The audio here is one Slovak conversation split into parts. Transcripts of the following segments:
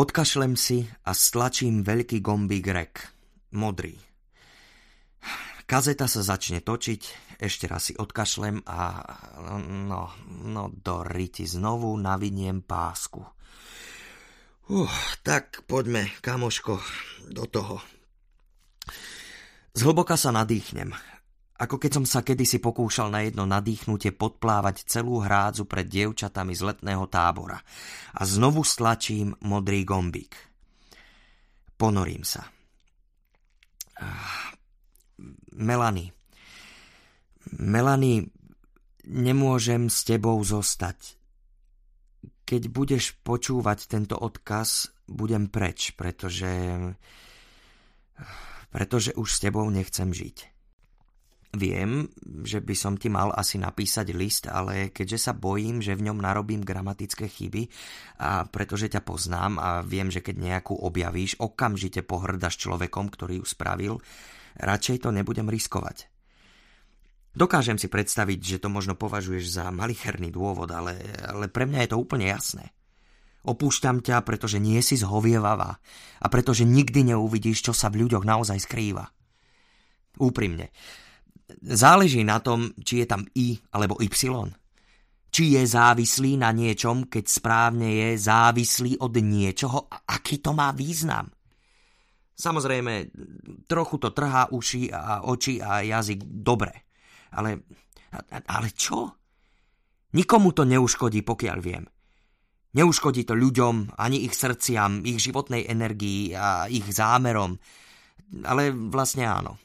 Odkašlem si a stlačím veľký gombík rek. Modrý. Kazeta sa začne točiť, ešte raz si odkašlem a no, no do riti znovu naviniem pásku. Uh, tak poďme, kamoško, do toho. Zhlboka sa nadýchnem. Ako keď som sa kedysi pokúšal na jedno nadýchnutie podplávať celú hrádzu pred dievčatami z letného tábora. A znovu stlačím modrý gombík. Ponorím sa. Melanie. Melanie, nemôžem s tebou zostať. Keď budeš počúvať tento odkaz, budem preč, pretože... pretože už s tebou nechcem žiť. Viem, že by som ti mal asi napísať list, ale keďže sa bojím, že v ňom narobím gramatické chyby a pretože ťa poznám a viem, že keď nejakú objavíš, okamžite pohrdaš človekom, ktorý ju spravil, radšej to nebudem riskovať. Dokážem si predstaviť, že to možno považuješ za malicherný dôvod, ale, ale pre mňa je to úplne jasné. Opúšťam ťa, pretože nie si zhovievavá a pretože nikdy neuvidíš, čo sa v ľuďoch naozaj skrýva. Úprimne, Záleží na tom, či je tam I alebo Y. Či je závislý na niečom, keď správne je závislý od niečoho a aký to má význam. Samozrejme, trochu to trhá uši a oči a jazyk dobre. Ale, ale čo? Nikomu to neuškodí, pokiaľ viem. Neuškodí to ľuďom, ani ich srdciam, ich životnej energii a ich zámerom. Ale vlastne áno.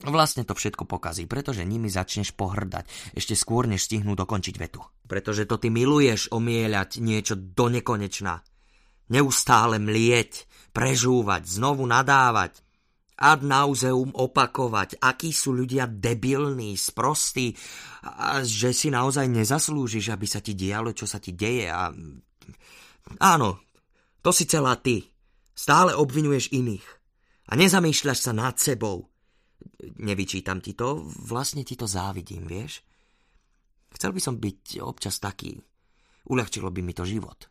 Vlastne to všetko pokazí, pretože nimi začneš pohrdať, ešte skôr než stihnú dokončiť vetu. Pretože to ty miluješ omieľať niečo do nekonečna. Neustále mlieť, prežúvať, znovu nadávať, ad nauseum opakovať, akí sú ľudia debilní, sprostí a že si naozaj nezaslúžiš, aby sa ti dialo, čo sa ti deje a... Áno, to si celá ty. Stále obvinuješ iných a nezamýšľaš sa nad sebou nevyčítam ti to, vlastne ti to závidím, vieš? Chcel by som byť občas taký. Uľahčilo by mi to život.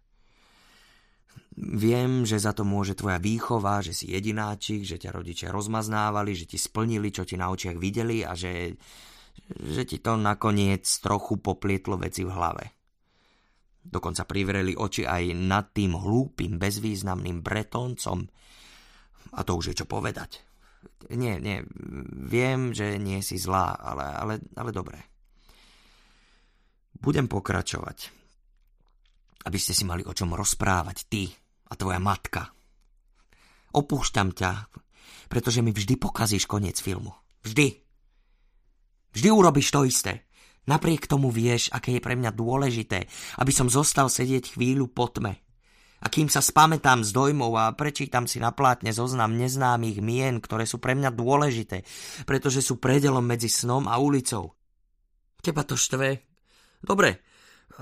Viem, že za to môže tvoja výchova, že si jedináčik, že ťa rodičia rozmaznávali, že ti splnili, čo ti na očiach videli a že, že ti to nakoniec trochu poplietlo veci v hlave. Dokonca privreli oči aj nad tým hlúpým, bezvýznamným bretoncom. A to už je čo povedať. Nie, nie, viem, že nie si zlá, ale, ale, ale dobre. Budem pokračovať. Aby ste si mali o čom rozprávať ty a tvoja matka. Opúšťam ťa, pretože mi vždy pokazíš koniec filmu. Vždy. Vždy urobíš to isté. Napriek tomu vieš, aké je pre mňa dôležité, aby som zostal sedieť chvíľu po tme. A kým sa spamätám z dojmov a prečítam si na plátne zoznam neznámych mien, ktoré sú pre mňa dôležité, pretože sú predelom medzi snom a ulicou. Teba to štve? Dobre,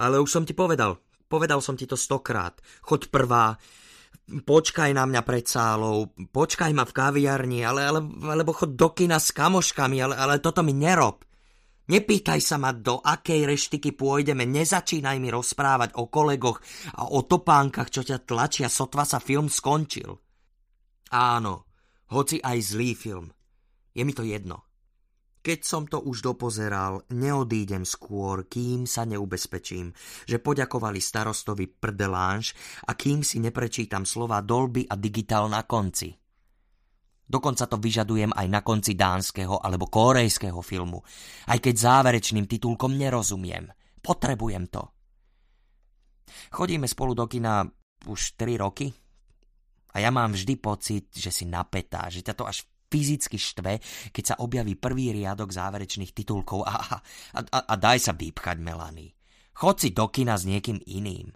ale už som ti povedal. Povedal som ti to stokrát. Choď prvá, počkaj na mňa pred sálou, počkaj ma v kaviarni, ale, ale, alebo chod do kina s kamoškami, ale, ale toto mi nerob. Nepýtaj sa ma, do akej reštiky pôjdeme, nezačínaj mi rozprávať o kolegoch a o topánkach, čo ťa tlačia, sotva sa film skončil. Áno, hoci aj zlý film. Je mi to jedno. Keď som to už dopozeral, neodídem skôr, kým sa neubezpečím, že poďakovali starostovi prdelánš a kým si neprečítam slova dolby a digitál na konci. Dokonca to vyžadujem aj na konci dánskeho alebo korejského filmu, aj keď záverečným titulkom nerozumiem. Potrebujem to. Chodíme spolu do kina už 3 roky a ja mám vždy pocit, že si napätá, že ťa to až fyzicky štve, keď sa objaví prvý riadok záverečných titulkov a, a, a, a daj sa vypchať, Melanie. Chod si do kina s niekým iným.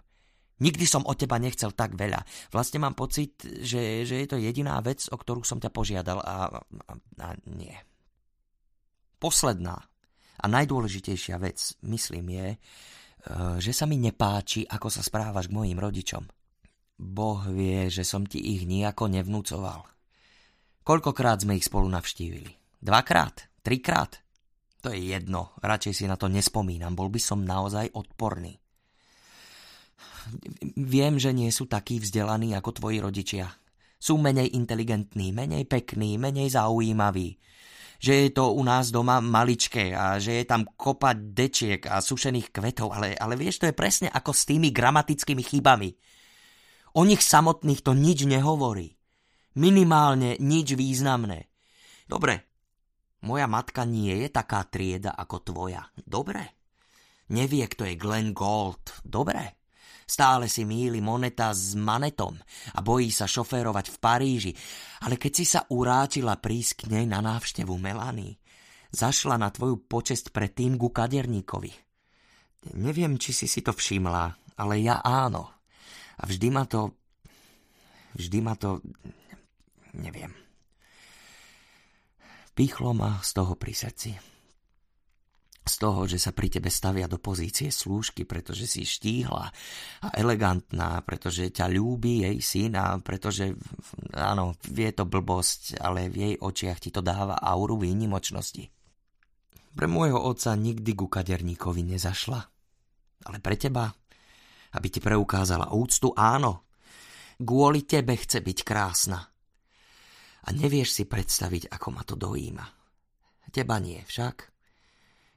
Nikdy som od teba nechcel tak veľa. Vlastne mám pocit, že, že je to jediná vec, o ktorú som ťa požiadal a, a, a nie. Posledná a najdôležitejšia vec, myslím, je, e, že sa mi nepáči, ako sa správaš k mojim rodičom. Boh vie, že som ti ich nejako nevnúcoval. Koľkokrát sme ich spolu navštívili? Dvakrát? Trikrát? To je jedno, radšej si na to nespomínam, bol by som naozaj odporný. Viem, že nie sú takí vzdelaní ako tvoji rodičia. Sú menej inteligentní, menej pekní, menej zaujímaví. Že je to u nás doma maličké a že je tam kopa dečiek a sušených kvetov, ale, ale vieš, to je presne ako s tými gramatickými chybami. O nich samotných to nič nehovorí. Minimálne nič významné. Dobre, moja matka nie je taká trieda ako tvoja. Dobre. Nevie, kto je Glenn Gold. Dobre. Stále si míli moneta s manetom a bojí sa šoférovať v Paríži. Ale keď si sa uráčila prísť k nej na návštevu Melany, zašla na tvoju počesť pred tým ku kaderníkovi. Neviem, či si si to všimla, ale ja áno. A vždy ma to... Vždy ma to... Neviem. Pichlo ma z toho pri srdci z toho, že sa pri tebe stavia do pozície slúžky, pretože si štíhla a elegantná, pretože ťa ľúbi jej syn a pretože, áno, vie to blbosť, ale v jej očiach ti to dáva auru výnimočnosti. Pre môjho otca nikdy ku kaderníkovi nezašla. Ale pre teba, aby ti preukázala úctu, áno. Kvôli tebe chce byť krásna. A nevieš si predstaviť, ako ma to dojíma. Teba nie však.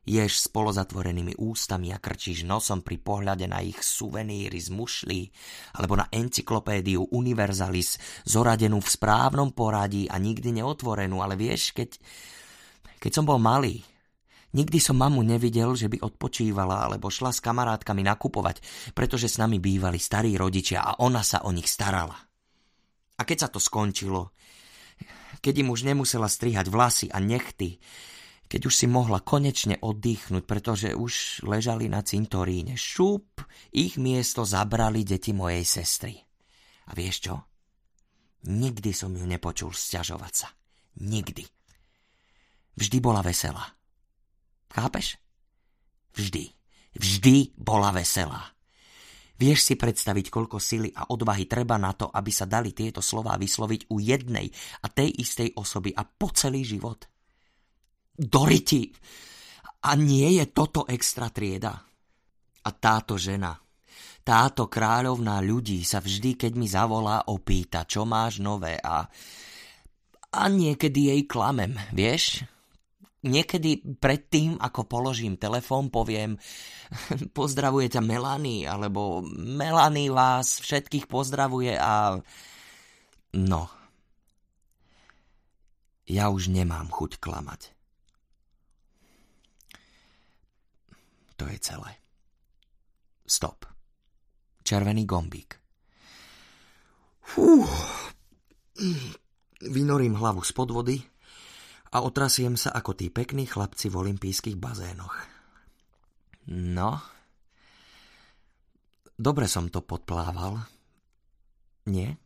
Ješ s polozatvorenými ústami a krčíš nosom pri pohľade na ich suveníry z mušlí alebo na encyklopédiu Universalis zoradenú v správnom poradí a nikdy neotvorenú, ale vieš, keď, keď som bol malý, nikdy som mamu nevidel, že by odpočívala alebo šla s kamarátkami nakupovať, pretože s nami bývali starí rodičia a ona sa o nich starala. A keď sa to skončilo, keď im už nemusela strihať vlasy a nechty, keď už si mohla konečne oddychnúť, pretože už ležali na cintoríne. Šup, ich miesto zabrali deti mojej sestry. A vieš čo? Nikdy som ju nepočul sťažovať sa. Nikdy. Vždy bola veselá. Chápeš? Vždy. Vždy bola veselá. Vieš si predstaviť, koľko sily a odvahy treba na to, aby sa dali tieto slová vysloviť u jednej a tej istej osoby a po celý život? Doriti. A nie je toto extra trieda. A táto žena, táto kráľovná ľudí sa vždy, keď mi zavolá, opýta, čo máš nové a, a niekedy jej klamem, vieš? Niekedy predtým, ako položím telefón, poviem pozdravuje ťa Melanie, alebo Melanie vás všetkých pozdravuje a... No. Ja už nemám chuť klamať. To je celé. Stop. Červený gombík. Fú. Vynorím hlavu z vody a otrasiem sa ako tí pekní chlapci v olympijských bazénoch. No. Dobre som to podplával. Nie?